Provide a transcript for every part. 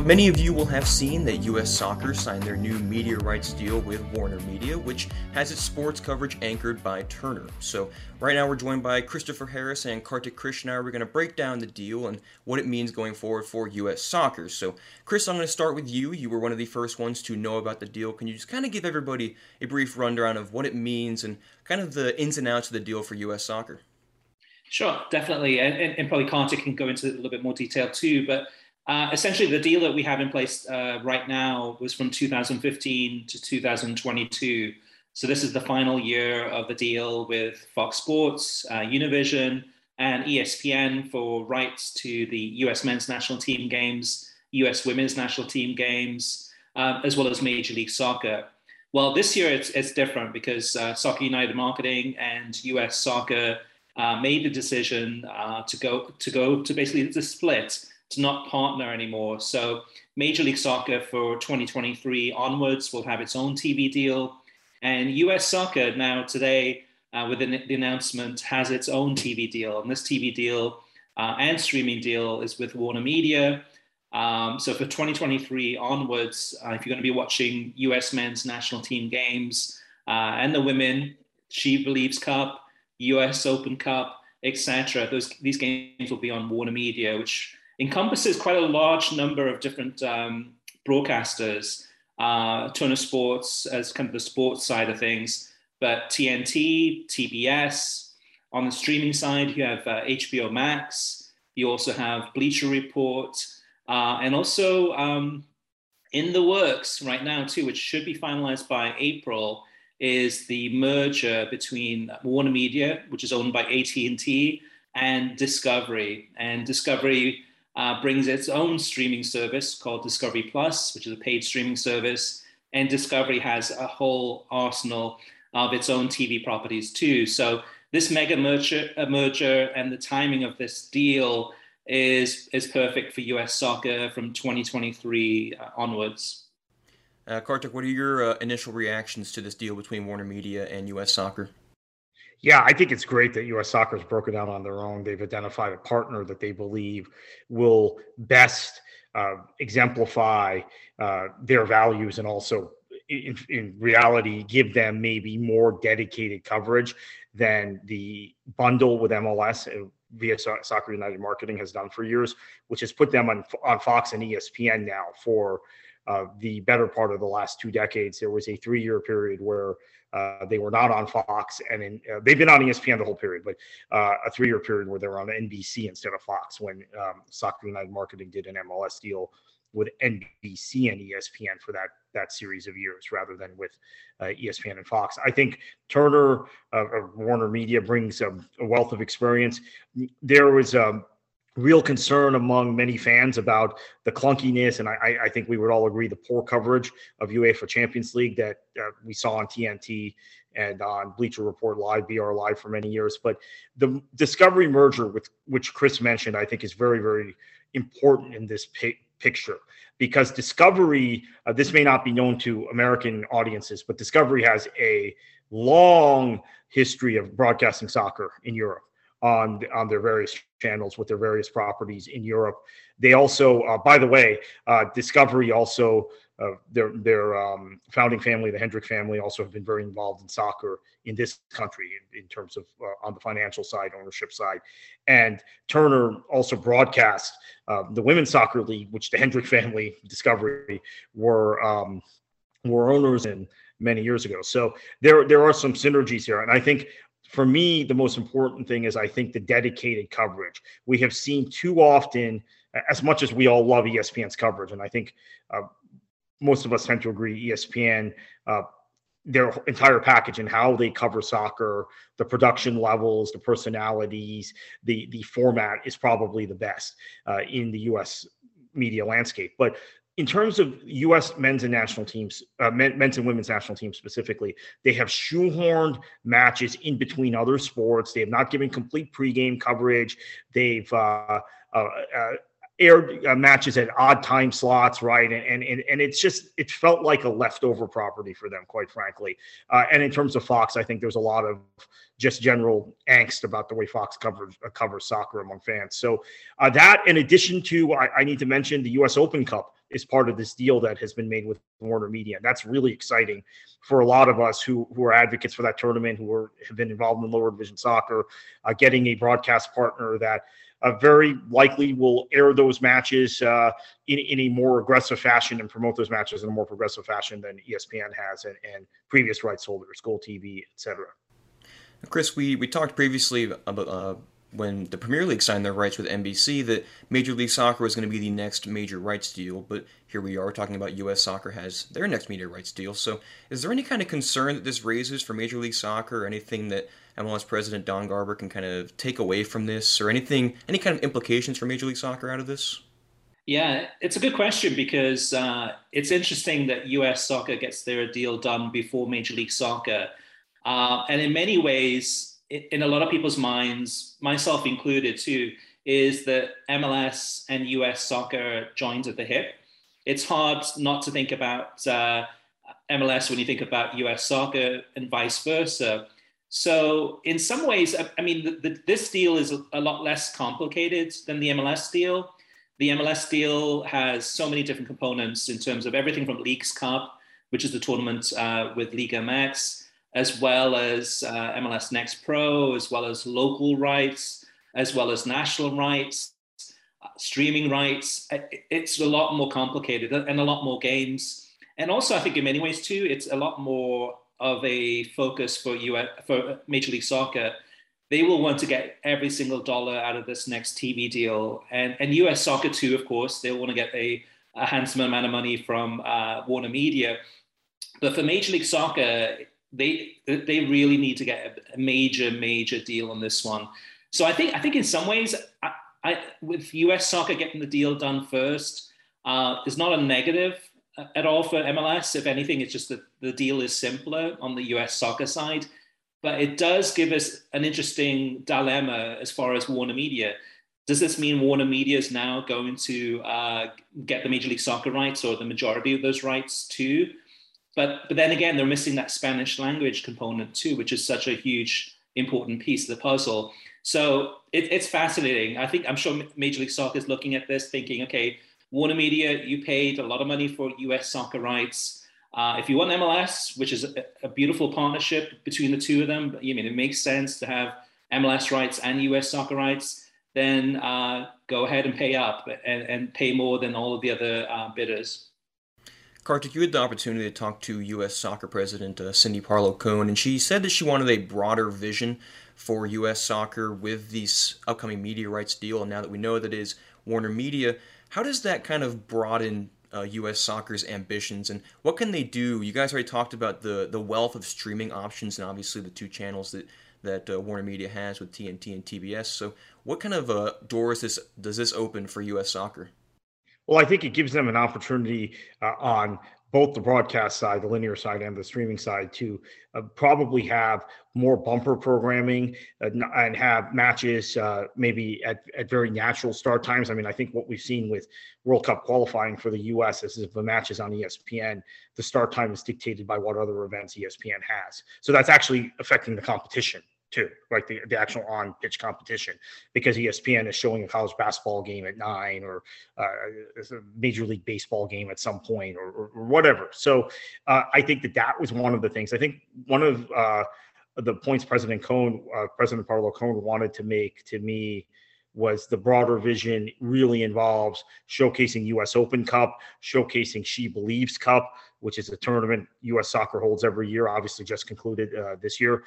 Now, many of you will have seen that U.S. Soccer signed their new media rights deal with Warner Media, which has its sports coverage anchored by Turner. So, right now, we're joined by Christopher Harris and Kartik Krishna. We're going to break down the deal and what it means going forward for U.S. Soccer. So, Chris, I'm going to start with you. You were one of the first ones to know about the deal. Can you just kind of give everybody a brief rundown of what it means and kind of the ins and outs of the deal for U.S. Soccer? Sure, definitely. And, and, and probably Kartik can go into a little bit more detail too. But uh, essentially, the deal that we have in place uh, right now was from 2015 to 2022. So this is the final year of the deal with Fox Sports, uh, Univision, and ESPN for rights to the U.S. men's national team games, U.S. women's national team games, um, as well as Major League Soccer. Well, this year it's, it's different because uh, Soccer United Marketing and U.S. Soccer uh, made the decision uh, to go to go to basically the split to not partner anymore. So Major League Soccer for 2023 onwards will have its own TV deal. And US Soccer now today, uh, with the, the, announcement, has its own TV deal. And this TV deal uh, and streaming deal is with Warner Media. Um, so for 2023 onwards, uh, if you're going to be watching US men's national team games uh, and the women, She Believes Cup, US Open Cup, etc., those these games will be on Warner Media, which encompasses quite a large number of different um, broadcasters. Uh, Turner Sports as kind of the sports side of things, but TNT, TBS. On the streaming side, you have uh, HBO Max. You also have Bleacher Report, uh, and also um, in the works right now too, which should be finalized by April, is the merger between Warner Media, which is owned by AT and T, and Discovery. And Discovery uh, brings its own streaming service called Discovery Plus, which is a paid streaming service. And Discovery has a whole arsenal of its own TV properties too. So this mega merger, uh, merger and the timing of this deal is is perfect for U.S. soccer from 2023 uh, onwards. Uh, Kartik, what are your uh, initial reactions to this deal between Warner Media and U.S. Soccer? Yeah, I think it's great that U.S. Soccer has broken out on their own. They've identified a partner that they believe will best uh, exemplify uh, their values and also, in, in, reality, give them maybe more dedicated coverage than the bundle with MLS uh, via Soccer United Marketing has done for years, which has put them on, on Fox and ESPN now for uh, the better part of the last two decades. There was a three year period where uh, they were not on Fox, and in, uh, they've been on ESPN the whole period, but uh, a three-year period where they were on NBC instead of Fox when um, Soccer United Marketing did an MLS deal with NBC and ESPN for that that series of years, rather than with uh, ESPN and Fox. I think Turner uh, Warner Media brings a, a, wealth of experience. There was um, real concern among many fans about the clunkiness, and I, I, think we would all agree the poor coverage of UEFA Champions League that uh, we saw on TNT and on Bleacher Report Live, BR Live for many years. But the Discovery merger, with which Chris mentioned, I think is very, very important in this picture because Discovery, uh, this may not be known to American audiences, but Discovery has a long history of broadcasting soccer in Europe on on their various channels with their various properties in Europe. They also, uh, by the way, uh, Discovery also uh, their their um, founding family, the Hendricks family, also have been very involved in soccer in this country in, in terms of uh, on the financial side, ownership side, and Turner also broadcast uh, the women's soccer league, which the Hendricks family, Discovery, were um, were owners in many years ago. So there there are some synergies here, and I think for me the most important thing is I think the dedicated coverage. We have seen too often, as much as we all love ESPN's coverage, and I think uh, most of us tend to agree ESPN. Uh, their entire package and how they cover soccer, the production levels, the personalities, the the format is probably the best uh, in the U.S. media landscape. But in terms of U.S. men's and national teams, uh, men, men's and women's national teams specifically, they have shoehorned matches in between other sports. They have not given complete pregame coverage. They've uh, uh, uh aired uh, matches at odd time slots, right? And, and and it's just it felt like a leftover property for them, quite frankly. Uh, and in terms of Fox, I think there's a lot of just general angst about the way Fox covers covers soccer among fans. So that, in addition to, I, I, need to mention the U.S. Open Cup is part of this deal that has been made with Warner Media. And That's really exciting for a lot of us who who are advocates for that tournament, who are, have been involved in lower division soccer, uh, getting a broadcast partner that uh, very likely will air those matches uh, in, in a more aggressive fashion and promote those matches in a more progressive fashion than ESPN has and, and previous rights holders, GolTV, etc. Chris, we, we talked previously about uh, when the Premier League signed their rights with NBC that Major League Soccer was going to be the next major rights deal, but here we are talking about U.S. Soccer has their next media rights deal. So, is there any kind of concern that this raises for Major League Soccer, or anything that MLS president Don Garber can kind of take away from this, or anything, any kind of implications for Major League Soccer out of this? Yeah, it's a good question because uh, it's interesting that US soccer gets their deal done before Major League Soccer. Uh, and in many ways, in a lot of people's minds, myself included too, is that MLS and US soccer joins at the hip. It's hard not to think about uh, MLS when you think about US soccer and vice versa. So in some ways, I mean, the, the, this deal is a, a, lot less complicated than the MLS deal. The MLS deal has so many different components in terms of everything from Leagues Cup, which is the tournament uh, with Liga MX, as well as uh, MLS Next Pro, as well as local rights, as well as national rights, uh, streaming rights. It's a lot more complicated and a lot more games. And also, I think in many ways too, it's a lot more of a focus for US, for Major League Soccer, they will want to get every single dollar out of this next TV deal. And, and US Soccer too, of course, they'll want to get a, a handsome amount of money from uh, Warner Media. But for Major League Soccer, they they really need to get a major major deal on this one. So I think I think in some ways, I, I, with US Soccer getting the deal done first, uh, is not a negative at all for MLS. If anything, it's just that the deal is simpler on the US soccer side. But it does give us an interesting dilemma as far as Warner Media. Does this mean Warner Media is now going to uh, get the Major League Soccer rights or the majority of those rights too? But, but then again, they're missing that Spanish language component too, which is such a huge, important piece of the puzzle. So it, it's fascinating. I think I'm sure Major League Soccer is looking at this, thinking, okay, Warner Media, you paid a lot of money for US soccer rights. Uh, if you want MLS, which is a, a, beautiful partnership between the two of them, I mean, it makes sense to have MLS rights and US soccer rights, then uh, go ahead and pay up and, and, pay more than all of the other uh, bidders. Kartik, you had the opportunity to talk to U.S. Soccer President uh, Cindy Parlow Cone, and she said that she wanted a broader vision for U.S. soccer with this upcoming media rights deal. And now that we know that is Warner Media, how does that kind of broaden uh, U.S. soccer's ambitions, and what can they do? You guys already talked about the the wealth of streaming options, and obviously the two channels that that uh, Warner Media has with TNT and TBS. So, what kind of uh, doors this does this open for U.S. soccer? Well, I think it gives them an opportunity uh, on both the broadcast side, the linear side, and the streaming side to uh, probably have more bumper programming uh, and have matches uh, maybe at, at very natural start times. I mean, I think what we've seen with World Cup qualifying for the U.S. is if the match is on ESPN, the start time is dictated by what other events ESPN has. So that's actually affecting the competition too, like the, the actual on pitch competition, because ESPN is showing a college basketball game at nine or uh, a Major League Baseball game at some point or, or, or whatever. So uh, I think that that was one of the things. I think one of uh, the points President Cone, uh, President Parlow Cone wanted to make to me was the broader vision really involves showcasing US Open Cup, showcasing She Believes Cup, which is a tournament US soccer holds every year, obviously just concluded uh, this year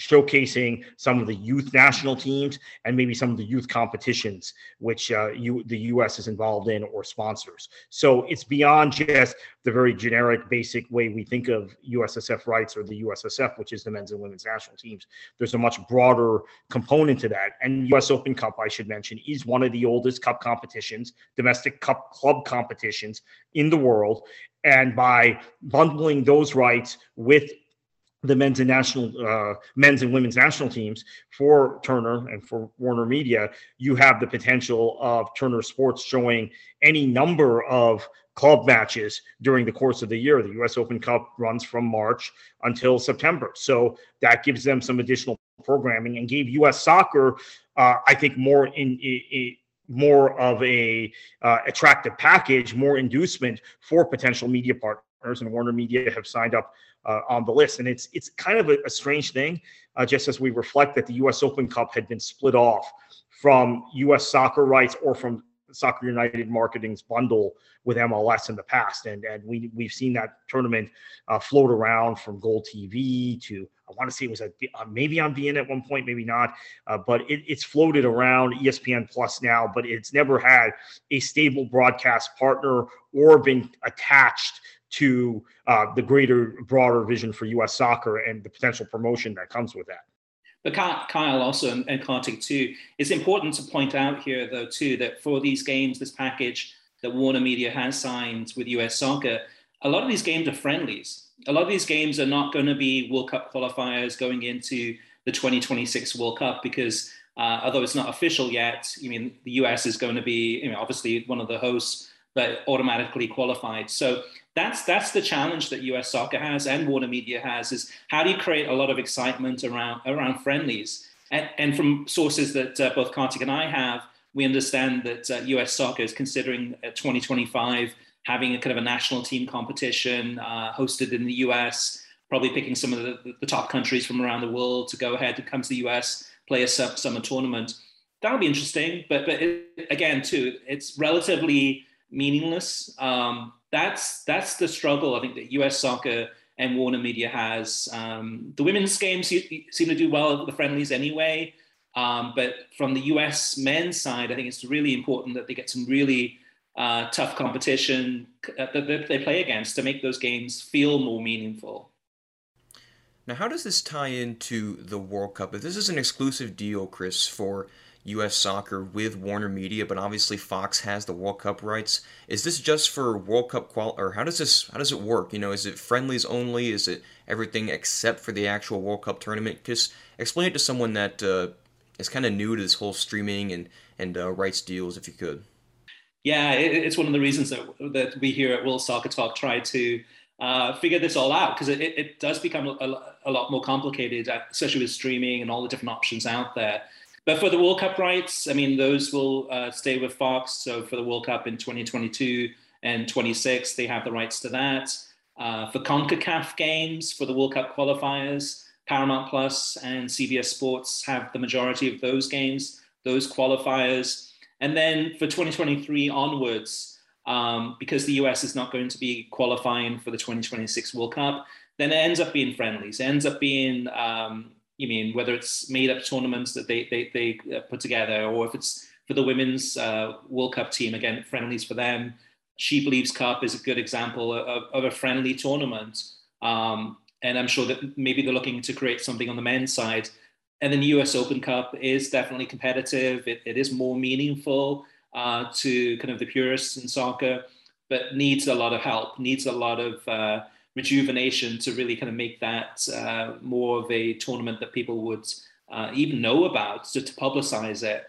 showcasing some of the youth national teams and maybe some of the youth competitions which uh, you, the U.S. is involved in or sponsors. So it's beyond just the very generic, basic way we think of USSF rights or the USSF, which is the men's and women's national teams. There's a much broader component to that. And U.S. Open Cup, I should mention, is one of the oldest cup competitions, domestic cup club competitions in the world. And by bundling those rights with the men's and national uh, men's and women's national teams for Turner and for Warner Media, you have the potential of Turner Sports showing any number of club matches during the course of the year. The U.S. Open Cup runs from March until September, so that gives them some additional programming and gave U.S. Soccer, uh, I think, more in, in, in more of a uh, attractive package, more inducement for potential media partners, and Warner Media have signed up uh, on the list. And it's it's kind of a, a strange thing, uh, just as we reflect that the U.S. Open Cup had been split off from U.S. soccer rights or from Soccer United Marketing's bundle with MLS in the past, and and we we've seen that tournament uh, float around from GolTV to I want to say it was a, uh, maybe on beIN at one point, maybe not, uh, but it, it's floated around ESPN Plus now, but it's never had a stable broadcast partner or been attached to uh, the greater, broader vision for U.S. soccer and the potential promotion that comes with that. But Kyle also and, Kartik too, it's important to point out here though too that for these games, this package that Warner Media has signed with US Soccer, a lot of these games are friendlies. A lot of these games are not going to be World Cup qualifiers going into the 2026 World Cup because uh, although it's not official yet, I mean the US is going to be you know, obviously one of the hosts, but automatically qualified. So that's that's the challenge that US Soccer has and Warner Media has is how do you create a lot of excitement around around friendlies? And, and from sources that uh, both Kartik and I have, we understand that uh, US Soccer is considering uh, 2025 having a kind of a national team competition uh, hosted in the US, probably picking some of the, the, top countries from around the world to go ahead and come to the US, play a summer tournament. That'll be interesting, but but it, again, too, it's relatively meaningless. Um, that's that's the struggle I think that U.S. Soccer and Warner Media has. Um, the women's games seem to do well at the friendlies anyway, um, but from the U.S. men's side, I think it's really important that they get some really uh, tough competition uh, that they play against to make those games feel more meaningful. Now, how does this tie into the World Cup? If this is an exclusive deal, Chris, for U.S. Soccer with Warner Media, but obviously Fox has the World Cup rights. Is this just for World Cup qual, or how does this how does it work? You know, is it friendlies only? Is it everything except for the actual World Cup tournament? Just explain it to someone that uh, is kind of new to this whole streaming and and uh, rights deals, if you could. Yeah, it, it's one of the reasons that that we here at World Soccer Talk try to uh, figure this all out because it, it, does become a, a, lot more complicated, especially with streaming and all the different options out there. But for the World Cup rights, I mean, those will uh, stay with Fox. So for the World Cup in 2022 and 26, they have the rights to that. Uh, for CONCACAF games, for the World Cup qualifiers, Paramount Plus and CBS Sports have the majority of those games, those qualifiers. And then for 2023 onwards, um, because the US is not going to be qualifying for the 2026 World Cup, then it ends up being friendlies. It ends up being um, you mean whether it's made up tournaments that they they, they uh, put together or if it's for the women's uh, World Cup team again friendlies for them. She Believes Cup is a good example of, of a friendly tournament, um, and I'm sure that maybe they're looking to create something on the men's side. And then the U.S. Open Cup is definitely competitive. it, it is more meaningful uh, to kind of the purists in soccer. but needs a lot of help, needs a lot of uh, rejuvenation to really kind of make that uh, more of a tournament that people would uh, even know about, to, to publicize it.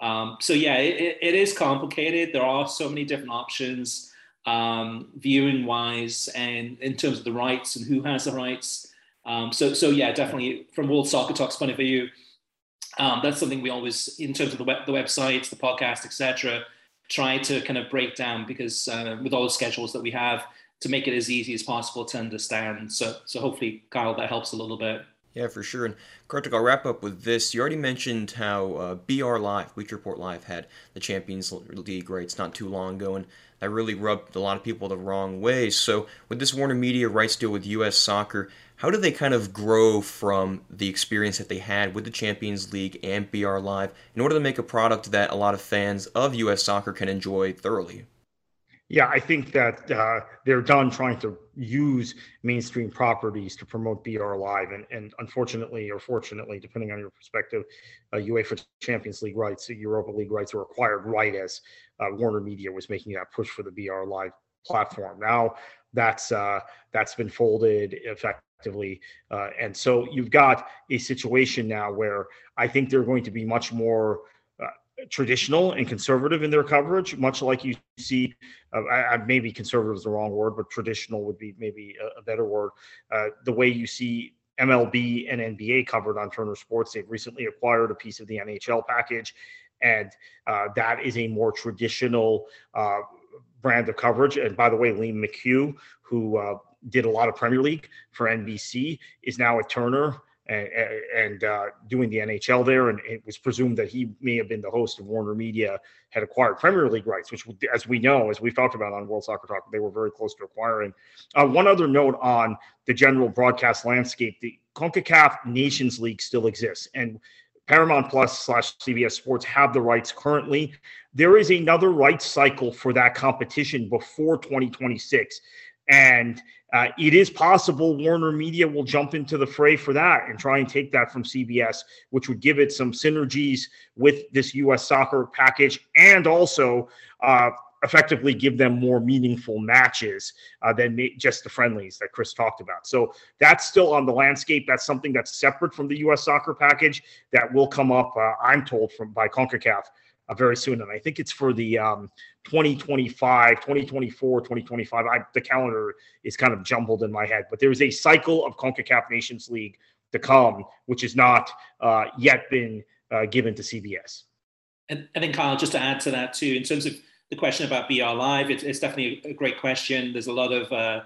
Um, so yeah, it, it is complicated. There are so many different options, um, viewing wise, and in terms of the rights and who has the rights. Um, so so yeah, definitely from World Soccer Talk's point of view, um, that's something we always, in terms of the web, the website, the podcast, etc., try to kind of break down because uh, with all the schedules that we have, to make it as easy as possible to understand. So so hopefully, Kyle, that helps a little bit. Yeah, for sure. And Kartik, I'll wrap up with this. You already mentioned how uh, BR Live, Bleacher Report Live, had the Champions League rights not too long ago, and that really rubbed a lot of people the wrong way. So, with this Warner Media rights deal with U.S. Soccer, how do they kind of grow from the experience that they had with the Champions League and BR Live in order to make a product that a lot of fans of U.S. Soccer can enjoy thoroughly? Yeah, I think that uh, they're done trying to use mainstream properties to promote BR Live, and, and unfortunately or fortunately, depending on your perspective, uh, UEFA Champions League rights, Europa League rights were acquired right as uh, Warner Media was making that push for the BR Live platform. Now that's uh, that's been folded effectively, uh, and so you've got a situation now where I think they're going to be much more traditional and conservative in their coverage, much like you see. Uh, I, I, maybe conservative is the wrong word, but traditional would be maybe a, a better word. Uh, the way you see MLB and NBA covered on Turner Sports, they've recently acquired a piece of the NHL package, and uh, that is a more traditional uh, brand of coverage. And by the way, Liam McHugh, who uh, did a lot of Premier League for NBC, is now at Turner and, and uh, doing the NHL there. And it was presumed that he may have been the host of Warner Media, had acquired Premier League rights, which, as we know, as we've talked about on World Soccer Talk, they were very close to acquiring. Uh, one other note on the general broadcast landscape: the CONCACAF Nations League still exists, and Paramount Plus slash CBS Sports have the rights currently. There is another rights cycle for that competition before 2026. And uh, it is possible Warner Media will jump into the fray for that and try and take that from CBS, which would give it some synergies with this U.S. soccer package and also uh, effectively give them more meaningful matches uh, than just the friendlies that Chris talked about. So that's still on the landscape. That's something that's separate from the U.S. soccer package that will come up, uh, I'm told, from by CONCACAF uh, very soon. And I think it's for the um, 2025, 2024, 2025. I, the calendar is kind of jumbled in my head, but there's a cycle of CONCACAF Nations League to come, which has not uh, yet been uh, given to CBS. And I think, Kyle, just to add to that too, in terms of the question about BR Live, it, it's definitely a great question. There's a lot of uh,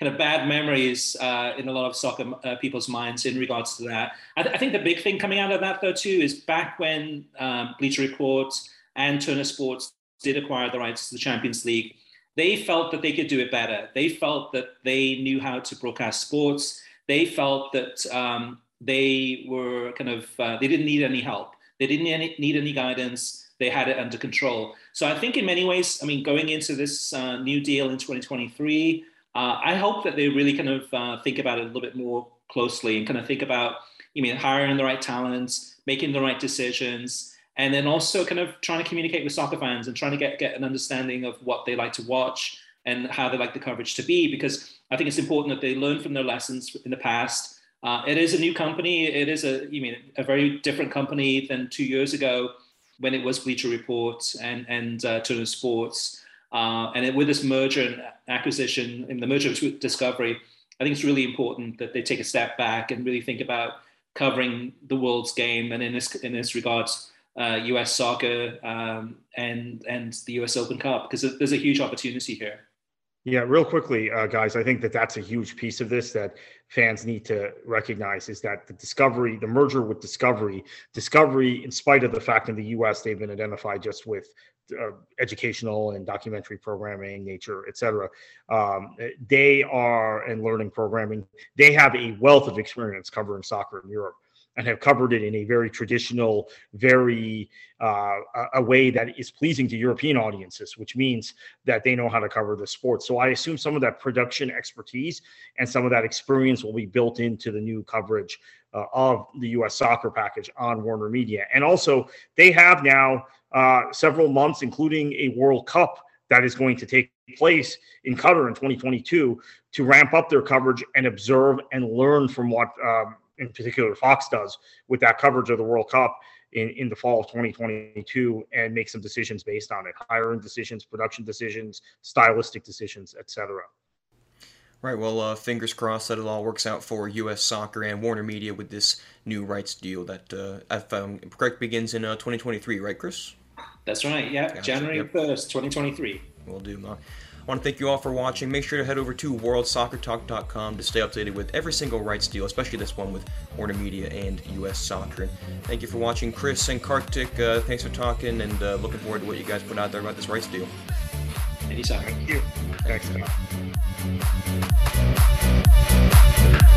kind of bad memories uh, in a lot of soccer uh, people's minds in regards to that. I, th- I, think the big thing coming out of that, though, too, is back when um, Bleacher Report and Turner Sports did acquire the rights to the Champions League, they felt that they could do it better. They felt that they knew how to broadcast sports. They felt that um, they were kind of, uh, they didn't need any help. They didn't need any guidance. They had it under control. So I think in many ways, I mean, going into this uh, new deal in 2023, uh, I hope that they really kind of uh, think about it a little bit more closely and kind of think about, you mean, hiring the right talents, making the right decisions, and then also kind of trying to communicate with soccer fans and trying to get, get an understanding of what they like to watch and how they like the coverage to be. Because I think it's important that they learn from their lessons in the past. Uh, it is a new company. It is a, you mean, a very different company than two years ago when it was Bleacher Report and, and uh, Turner Sports. Uh, and it, with this merger and acquisition and the merger with Discovery, I think it's really important that they take a step back and really think about covering the world's game and in this in this regards, uh, U.S. soccer um, and and the U.S. Open Cup because there's a huge opportunity here. Yeah, real quickly, uh, guys, I think that that's a huge piece of this that fans need to recognize is that the Discovery, the merger with Discovery, Discovery, in spite of the fact in the U.S. they've been identified just with uh, educational and documentary programming, nature, etc. Um, they are and learning programming. They have a wealth of experience covering soccer in Europe and have covered it in a very traditional, very uh, a way that is pleasing to European audiences, which means that they know how to cover the sport. So I assume some of that production expertise and some of that experience will be built into the new coverage uh, of the U.S. soccer package on Warner Media. And also, they have now uh, several months, including a World Cup that is going to take place in Qatar in 2022 to ramp up their coverage and observe and learn from what, um, in particular, Fox does with that coverage of the World Cup in, in the fall of 2022 and make some decisions based on it hiring decisions, production decisions, stylistic decisions, etc. Right. Well, uh, fingers crossed that it all works out for U.S. Soccer and Warner Media with this new rights deal that, uh, if I'm correct, begins in uh, 2023. Right, Chris? That's right. Yeah, gotcha. January yep. 1st, 2023. We'll do. I want to thank you all for watching. Make sure to head over to worldsoccertalk.com to stay updated with every single rights deal, especially this one with Warner Media and U.S. Soccer. And thank you for watching, Chris and Kartik. Uh, thanks for talking, and uh, looking forward to what you guys put out there about this rights deal. Anytime. Thank you. Thanks, Thank you.